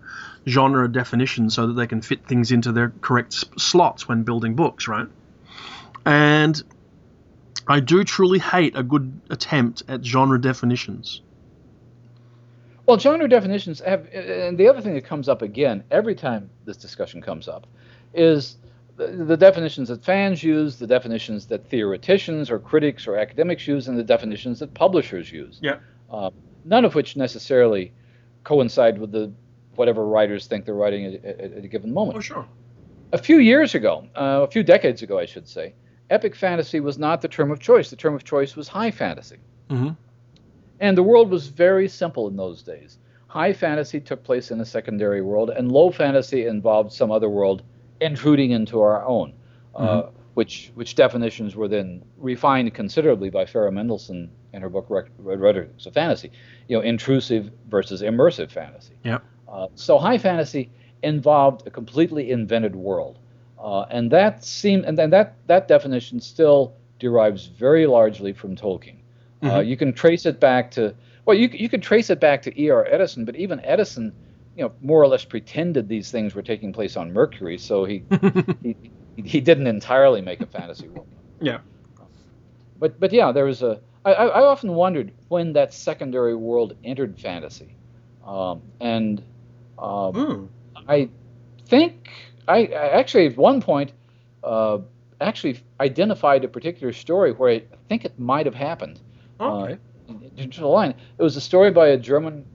genre definition so that they can fit things into their correct slots when building books, right? And I do truly hate a good attempt at genre definitions. Well, genre definitions have, and the other thing that comes up again every time this discussion comes up is the, the definitions that fans use, the definitions that theoreticians or critics or academics use, and the definitions that publishers use. Yeah. Uh, none of which necessarily coincide with the whatever writers think they're writing at, at, at a given moment. Oh, sure. A few years ago, uh, a few decades ago, I should say, epic fantasy was not the term of choice. The term of choice was high fantasy. Mm-hmm. And the world was very simple in those days. High fantasy took place in a secondary world, and low fantasy involved some other world intruding into our own, uh, mm-hmm. which which definitions were then refined considerably by Farah Mendlesohn in her book Rhetorics of Fantasy. You know, intrusive versus immersive fantasy. Yeah. Uh, so high fantasy involved a completely invented world. Uh, and that seem and then that that definition still derives very largely from Tolkien. Uh, mm-hmm. You can trace it back to well, you you could trace it back to E.R. Eddison, but even Eddison, you know, more or less pretended these things were taking place on Mercury, so he he, he didn't entirely make a fantasy world. Yeah. But but yeah, there was a. I, I often wondered when that secondary world entered fantasy, um, and um, mm. I think I, I actually at one point uh, actually identified a particular story where I think it might have happened. Okay. Uh, in, in line. It was a story by a German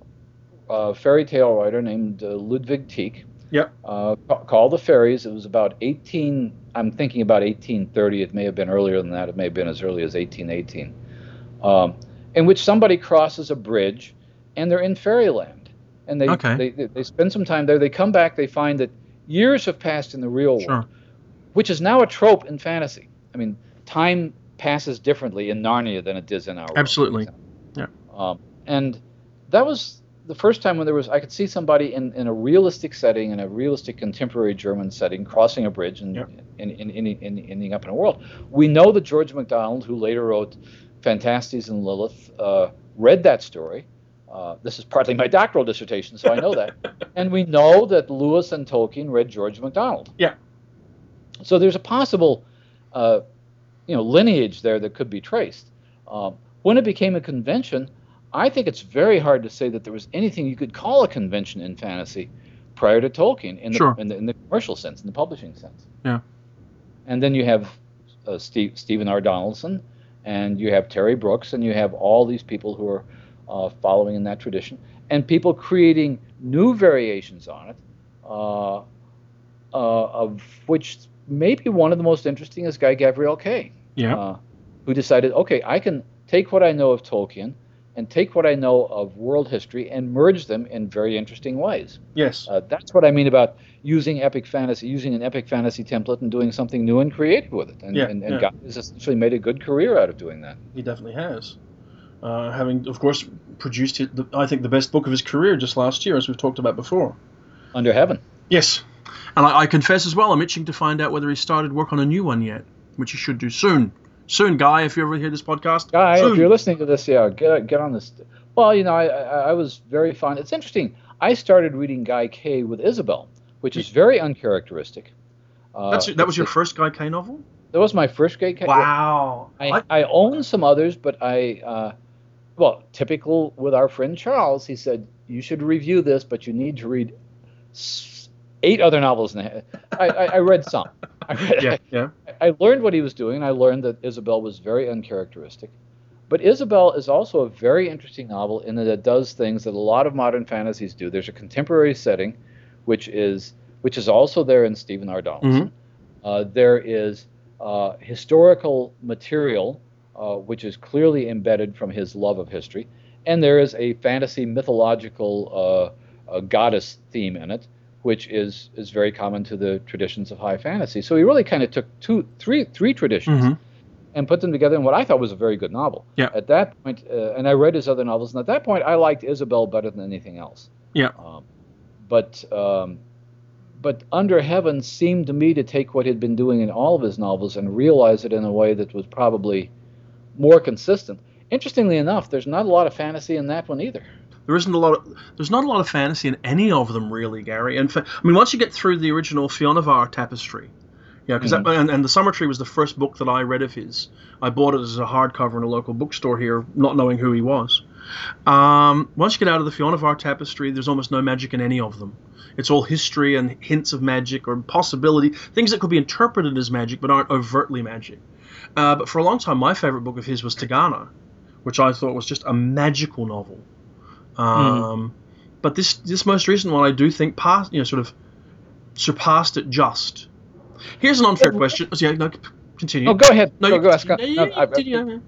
uh, fairy tale writer named uh, Ludwig Tieck. Yep. Uh, called The Fairies. It was about 18. I'm thinking about 1830. It may have been earlier than that. It may have been as early as 1818. Um, in which somebody crosses a bridge, and they're in fairyland, and they, okay. they they spend some time there. They come back. They find that years have passed in the real sure. world, which is now a trope in fantasy. I mean, time passes differently in Narnia than it does in our Absolutely. World, yeah. Um, and that was the first time when there was I could see somebody in, in a realistic setting, in a realistic contemporary German setting, crossing a bridge and yep. in, in, in, in, ending up in a world. We know that George MacDonald, who later wrote Phantastes and Lilith, uh, read that story. Uh, this is partly my doctoral dissertation, so I know that. and we know that Lewis and Tolkien read George MacDonald. Yeah. So there's a possible, uh, you know, lineage there that could be traced. Um, when it became a convention, I think it's very hard to say that there was anything you could call a convention in fantasy prior to Tolkien in the, sure. in the, in the commercial sense, in the publishing sense. Yeah. And then you have uh, Steve, Stephen R. Donaldson, and you have Terry Brooks, and you have all these people who are uh, following in that tradition, and people creating new variations on it, uh, uh of which maybe one of the most interesting is Guy Gavriel Kay. Yeah. Uh, who decided, okay, I can take what I know of Tolkien and take what I know of world history and merge them in very interesting ways. Yes. Uh, that's what I mean about using epic fantasy, using an epic fantasy template and doing something new and creative with it. And, yeah, and, and yeah. God has essentially made a good career out of doing that. He definitely has. Uh, having, of course, produced, the, I think, the best book of his career just last year, as we've talked about before. Under Heaven. Yes. And I, I confess as well, I'm itching to find out whether he started work on a new one yet, which he should do soon soon, Guy, if you ever hear this podcast. Guy, soon. if you're listening to this, yeah, get get on this. Well, you know, I, I, I was very fond. It's interesting. I started reading Guy Kay with Ysabel, which is very uncharacteristic. Uh, that was your first Guy Kay novel. That was my first Guy Kay. Wow. I, I own some others, but I, uh, well, typical with our friend Charles, he said you should review this, but you need to read eight other novels. In the, I, I, I read some. I read, yeah, yeah. I learned what he was doing. I learned that Ysabel was very uncharacteristic. But Ysabel is also a very interesting novel in that it does things that a lot of modern fantasies do. There's a contemporary setting, which is which is also there in Stephen R. Donaldson. Mm-hmm. Uh, there is uh, historical material, uh, which is clearly embedded from his love of history, and there is a fantasy mythological uh, goddess theme in it, which is is very common to the traditions of high fantasy. So he really kind of took two, three, three traditions. Mm-hmm. And put them together in what I thought was a very good novel. Yeah. At that point, uh, and I read his other novels, and at that point, I liked Ysabel better than anything else. Yeah. Um, but um, but Under Heaven seemed to me to take what he'd been doing in all of his novels and realize it in a way that was probably more consistent. Interestingly enough, there's not a lot of fantasy in that one either. There isn't a lot of there's not a lot of fantasy in any of them really, Gary. And fa- I mean, once you get through the original Fionavar tapestry, yeah, because mm-hmm. and, and the Summer Tree was the first book that I read of his. I bought it as a hardcover in a local bookstore here, not knowing who he was. Um, once you get out of the Fionavar tapestry, there's almost no magic in any of them. It's all history and hints of magic or possibility, things that could be interpreted as magic but aren't overtly magic. Uh, but for a long time, my favorite book of his was Tigana, which I thought was just a magical novel. Um, mm. But this this most recent one, I do think, passed, you know, sort of surpassed it just. Here's an unfair question. Oh, yeah, no, continue. Oh, go ahead. No, go, you, go ask. No, you, no, did you,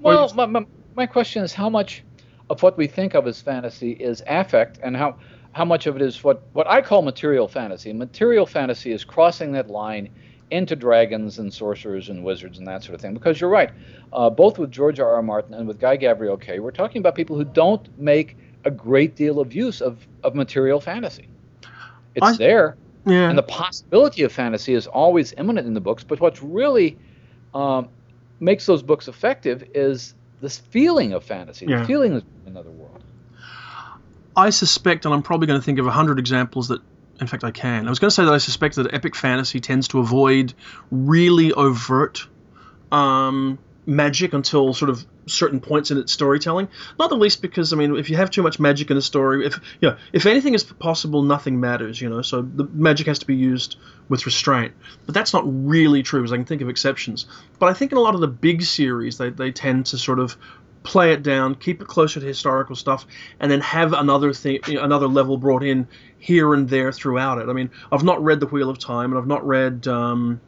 well, my, my, my question is how much of what we think of as fantasy is affect, and how how much of it is what what I call material fantasy. Material fantasy is crossing that line into dragons and sorcerers and wizards and that sort of thing. Because you're right, uh, both with George R. R. Martin and with Guy Gavriel Kay, we're talking about people who don't make a great deal of use of, of material fantasy. It's I, there, yeah. and the possibility of fantasy is always imminent in the books. But what's really um, makes those books effective is this feeling of fantasy, yeah. the feeling of another world. I suspect, and I'm probably going to think of a hundred examples that in fact, I can. I was going to say that I suspect that epic fantasy tends to avoid really overt um, magic until sort of certain points in its storytelling. Not the least because I mean, if you have too much magic in a story, if you know, if anything is possible, nothing matters. You know, so the magic has to be used with restraint. But that's not really true, as I can think of exceptions. But I think in a lot of the big series, they they tend to sort of play it down, keep it closer to historical stuff, and then have another thing, another level brought in here and there throughout it. I mean, I've not read The Wheel of Time, and I've not read um,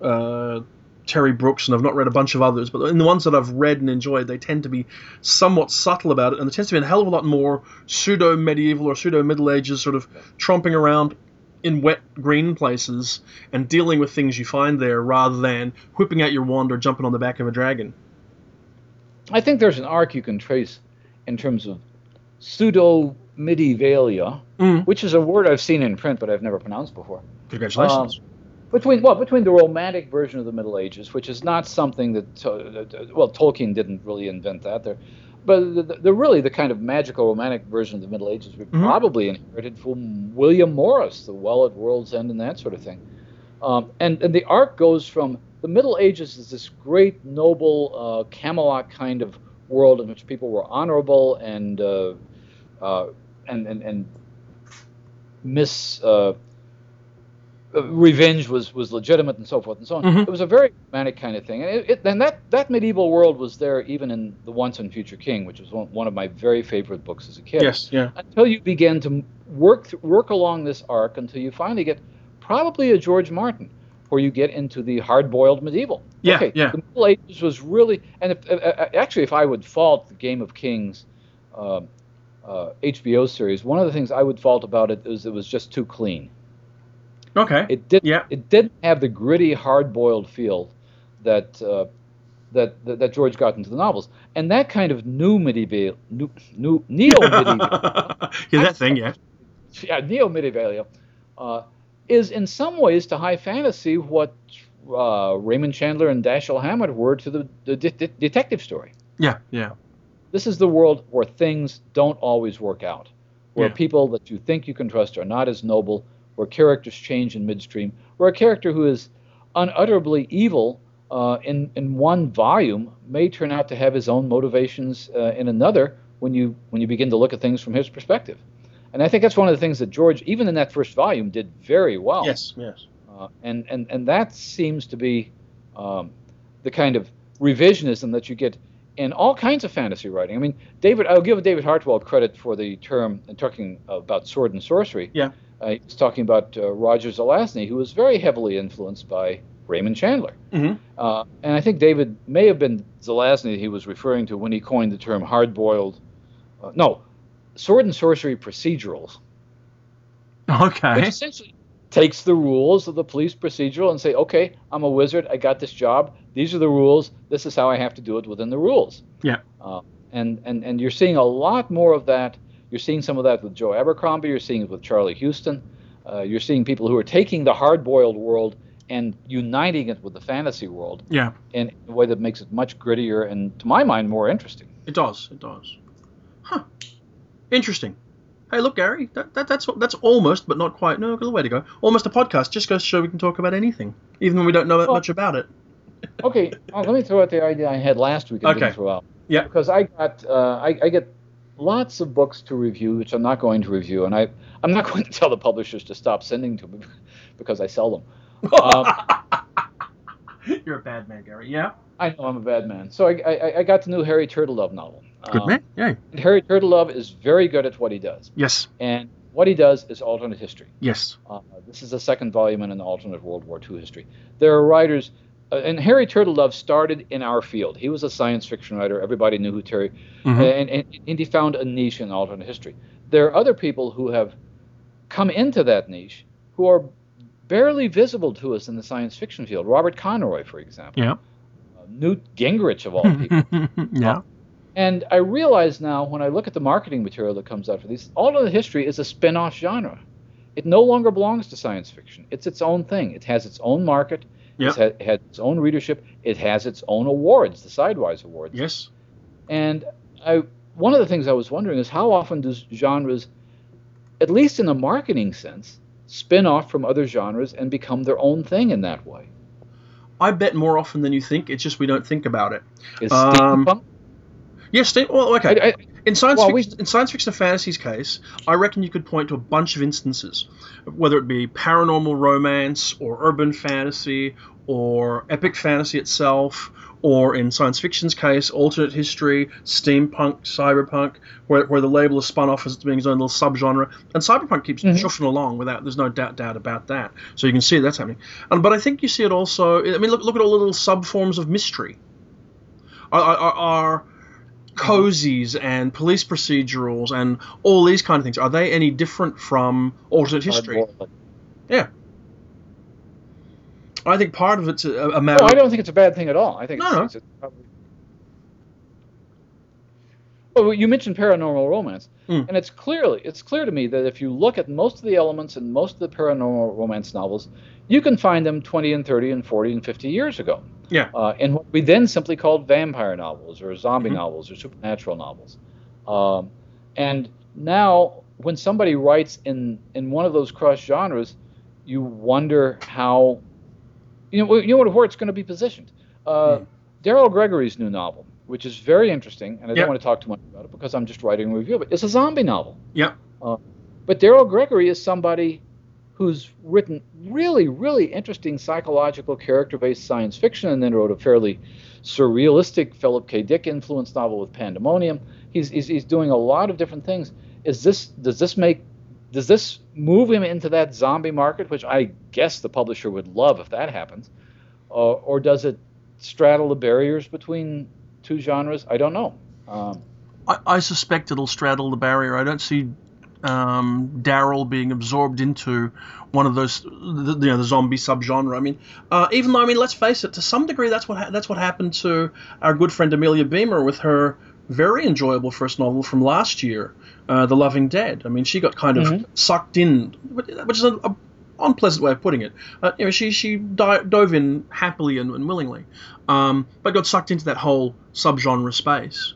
uh, Terry Brooks, and I've not read a bunch of others, but in the ones that I've read and enjoyed, they tend to be somewhat subtle about it, and there tends to be a hell of a lot more pseudo medieval or pseudo Middle Ages sort of tromping around in wet green places and dealing with things you find there rather than whipping out your wand or jumping on the back of a dragon. I think there's an arc you can trace in terms of pseudo medievalia, mm. which is a word I've seen in print but I've never pronounced before. Congratulations. Um, between well, between the romantic version of the Middle Ages, which is not something that uh, well Tolkien didn't really invent that there, but the, the, really the kind of magical romantic version of the Middle Ages we mm-hmm. probably inherited from William Morris, The Well at World's End, and that sort of thing. Um, and and the arc goes from the Middle Ages is this great, noble uh, Camelot kind of world in which people were honorable and uh, uh, and and, and miss uh, uh, revenge was was legitimate and so forth and so on. Mm-hmm. It was a very romantic kind of thing, and, it, it, and that that medieval world was there even in the Once and Future King, which was one, one of my very favorite books as a kid. Yes, yeah. Until you begin to work work along this arc until you finally get probably a George Martin where you get into the hard-boiled medieval. Yeah, okay, yeah. The Middle Ages was really, and if, uh, uh, actually, if I would fault the Game of Kings uh, uh, HBO series, one of the things I would fault about it is it was just too clean. Okay. It did. Yeah. It didn't have the gritty, hard-boiled feel that uh, that, that, that George got into the novels, and that kind of new medieval, new, new neo medieval. yeah, that thing, yeah. Yeah, neo medieval. Is in some ways to high fantasy what uh, Raymond Chandler and Dashiell Hammett were to the, the de- de- detective story. Yeah, yeah. This is the world where things don't always work out, where yeah. people that you think you can trust are not as noble, where characters change in midstream, where a character who is unutterably evil uh, in in one volume may turn out to have his own motivations uh, in another when you when you begin to look at things from his perspective. And I think that's one of the things that George, even in that first volume, did very well. Yes, yes. Uh, and, and, and that seems to be um, the kind of revisionism that you get in all kinds of fantasy writing. I mean, David, I'll give David Hartwell credit for the term and talking about sword and sorcery. Yeah. Uh, he's talking about uh, Roger Zelazny, who was very heavily influenced by Raymond Chandler. Mm-hmm. Uh, and I think David may have been Zelazny he was referring to when he coined the term hard boiled. Uh, no, sword and sorcery procedurals. Okay. Which essentially takes the rules of the police procedural and say, okay, I'm a wizard. I got this job. These are the rules. This is how I have to do it within the rules. Yeah. Uh, and, and, and you're seeing a lot more of that. You're seeing some of that with Joe Abercrombie. You're seeing it with Charlie Huston. uh, you're seeing people who are taking the hard-boiled world and uniting it with the fantasy world. Yeah. In a way that makes it much grittier and, to my mind, more interesting. It does. It does. Huh. Interesting. Hey, look, Gary, that, that, that's that's almost, but not quite. No, the way to go. Almost a podcast. Just goes to show we can talk about anything, even when we don't know that well, much about it. okay, well, let me throw out the idea I had last week. okay. Throw out. Yeah. Because I got uh, I, I get lots of books to review, which I'm not going to review, and I I'm not going to tell the publishers to stop sending to me because I sell them. Um, You're a bad man, Gary. Yeah. I know I'm a bad man. So I, I, I got the new Harry Turtledove novel. Good um, man. Yeah. Harry Turtledove is very good at what he does. Yes. And what he does is alternate history. Yes. Uh, this is the second volume in an alternate World War II history. There are writers, uh, and Harry Turtledove started in our field. He was a science fiction writer. Everybody knew who Terry, mm-hmm. and, and, and he found a niche in alternate history. There are other people who have come into that niche who are barely visible to us in the science fiction field. Robert Conroy, for example. Yeah. Uh, Newt Gingrich, of all people. yeah. And I realize now when I look at the marketing material that comes out for these, alternate history is a spin off genre. It no longer belongs to science fiction. It's its own thing. It has its own market. Yep. It has its own readership. It has its own awards, the Sidewise Awards. Yes. And I, one of the things I was wondering is how often does genres, at least in a marketing sense, spin off from other genres and become their own thing in that way. I bet more often than you think. It's just we don't think about it. Is um, steampunk? Yes, yeah, well, okay. I, I, in science well, fiction, we, in science fiction and fantasy's case, I reckon you could point to a bunch of instances, whether it be paranormal romance or urban fantasy or epic fantasy itself or in science fiction's case, alternate history, steampunk, cyberpunk, where, where the label is spun off as being its own little subgenre. And cyberpunk keeps mm-hmm. chuffing along without, there's no doubt, doubt about that. So you can see that's happening. And, but I think you see it also, I mean, look, look at all the little subforms of mystery. Are, are, are cozies and police procedurals and all these kind of things, are they any different from alternate history? Yeah. I think part of it's a, a matter. No, I don't think it's a bad thing at all. I think no, it's, no. It's well, you mentioned paranormal romance, mm. and it's clearly it's clear to me that if you look at most of the elements in most of the paranormal romance novels, you can find them 20 and 30 and 40 and 50 years ago. Yeah. Uh, in what we then simply called vampire novels or zombie mm-hmm. novels or supernatural novels, um, and now when somebody writes in in one of those cross genres, you wonder how you know, you know where it's going to be positioned. Uh, mm. Daryl Gregory's new novel, which is very interesting, and I yep. don't want to talk too much about it because I'm just writing a review of it. It's a zombie novel. Yeah. Uh, but Daryl Gregory is somebody who's written really, really interesting psychological character-based science fiction, and then wrote a fairly surrealistic Philip K. Dick influenced novel with Pandemonium. He's, he's, he's doing a lot of different things. Is this does this make does this move him into that zombie market, which I guess the publisher would love if that happens, uh, or does it straddle the barriers between two genres? I don't know. Um, I, I, suspect it'll straddle the barrier. I don't see um, Daryl being absorbed into one of those, you know, the zombie subgenre. I mean, uh, even though I mean, let's face it, to some degree, that's what ha- that's what happened to our good friend Amelia Beamer with her very enjoyable first novel from last year, uh, The Loving Dead. I mean, she got kind of mm-hmm. sucked in, which is an unpleasant way of putting it. Uh, you know, she she di- dove in happily and, and willingly, um, but got sucked into that whole subgenre space.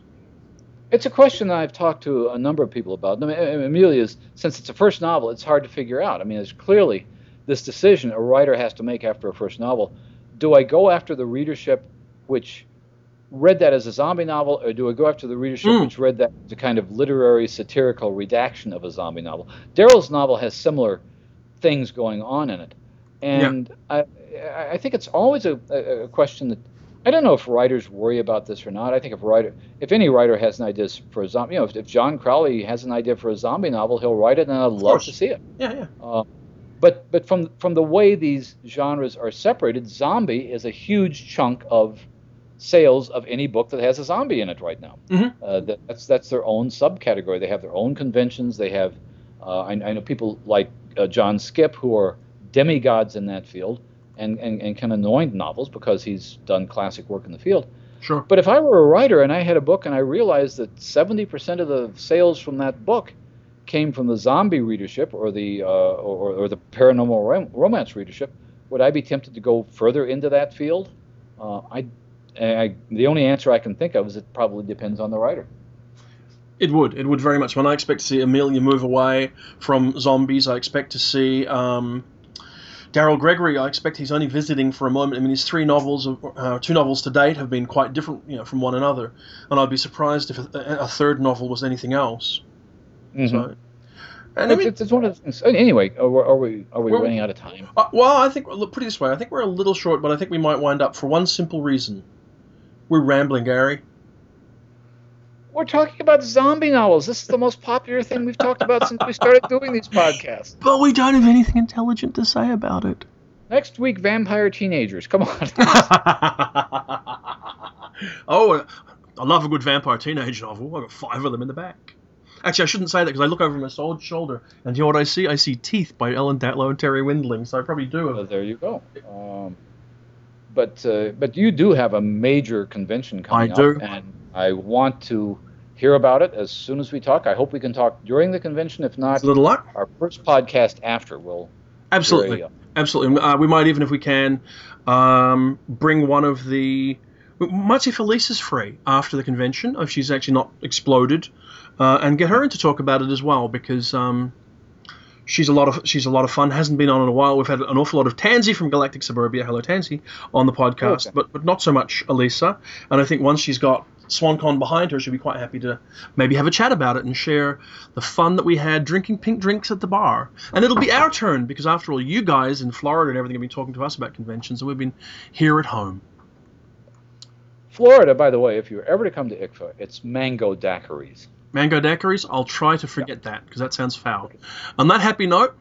It's a question that I've talked to a number of people about. I mean, Amelia's, since it's a first novel, it's hard to figure out. I mean, there's clearly this decision a writer has to make after a first novel. Do I go after the readership which read that as a zombie novel, or do I go after the readership mm. which read that as a kind of literary satirical redaction of a zombie novel? Daryl's novel has similar things going on in it, and yeah. I, I think it's always a, a, question that I don't know if writers worry about this or not. I think if writer, if any writer has an idea for a zombie, you know, if, if John Crowley has an idea for a zombie novel, he'll write it, and I'd love to see it. Yeah, yeah. Uh, but but from from the way these genres are separated, zombie is a huge chunk of sales of any book that has a zombie in it right now. Mm-hmm. Uh, that, that's that's their own subcategory. They have their own conventions. They have uh, I, I, know people like uh, John Skipp who are demigods in that field and, and, and can anoint novels because he's done classic work in the field. Sure. But if I were a writer and I had a book and I realized that 70% of the sales from that book came from the zombie readership or the uh, or, or, the paranormal rom- romance readership, would I be tempted to go further into that field? Uh, I, I, the only answer I can think of is it probably depends on the writer. It would. It would very much. When I expect to see Amelia move away from zombies, I expect to see um, Daryl Gregory. I expect he's only visiting for a moment. I mean, his three novels, uh, two novels to date, have been quite different, you know, from one another. And I'd be surprised if a, a third novel was anything else. Mm-hmm. So, and I mean, it's, it's, one of things. Anyway, are, are we are we running out of time? Uh, well, I think put it this way. I think we're a little short, but I think we might wind up for one simple reason. We're rambling, Gary. We're talking about zombie novels. This is the most popular thing we've talked about since we started doing these podcasts. But we don't have anything intelligent to say about it. Next week, vampire teenagers. Come on. oh, I love a good vampire teenage novel. I've got five of them in the back. Actually, I shouldn't say that because I look over my shoulder, and you know what I see? I see Teeth by Ellen Datlow and Terri Windling. So I probably do. Well, there you go. Um, but uh, but you do have a major convention coming I do. up, and I want to hear about it as soon as we talk. I hope we can talk during the convention. If not, a little luck. Our first podcast after will. Absolutely, uh, absolutely. Uh, we might even, if we can, um, bring one of the. We might see if Elisa's free after the convention, if she's actually not exploded, uh, and get her in to talk about it as well because um, she's a lot of she's a lot of fun. Hasn't been on in a while. We've had an awful lot of Tansy from Galactic Suburbia. Hello, Tansy, on the podcast, okay. but but not so much Elisa. And I think once she's got SwanCon behind her, she'll be quite happy to maybe have a chat about it and share the fun that we had drinking pink drinks at the bar. And it'll be our turn because after all, you guys in Florida and everything have been talking to us about conventions, and we've been here at home. Florida, by the way, if you're ever to come to ICFA, it's mango daiquiris. Mango daiquiris? I'll try to forget yeah. that because that sounds foul. On that happy note.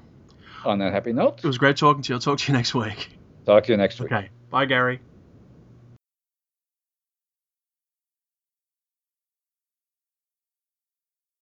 On that happy note. It was great talking to you. I'll talk to you next week. Talk to you next week. Okay. Bye, Gary.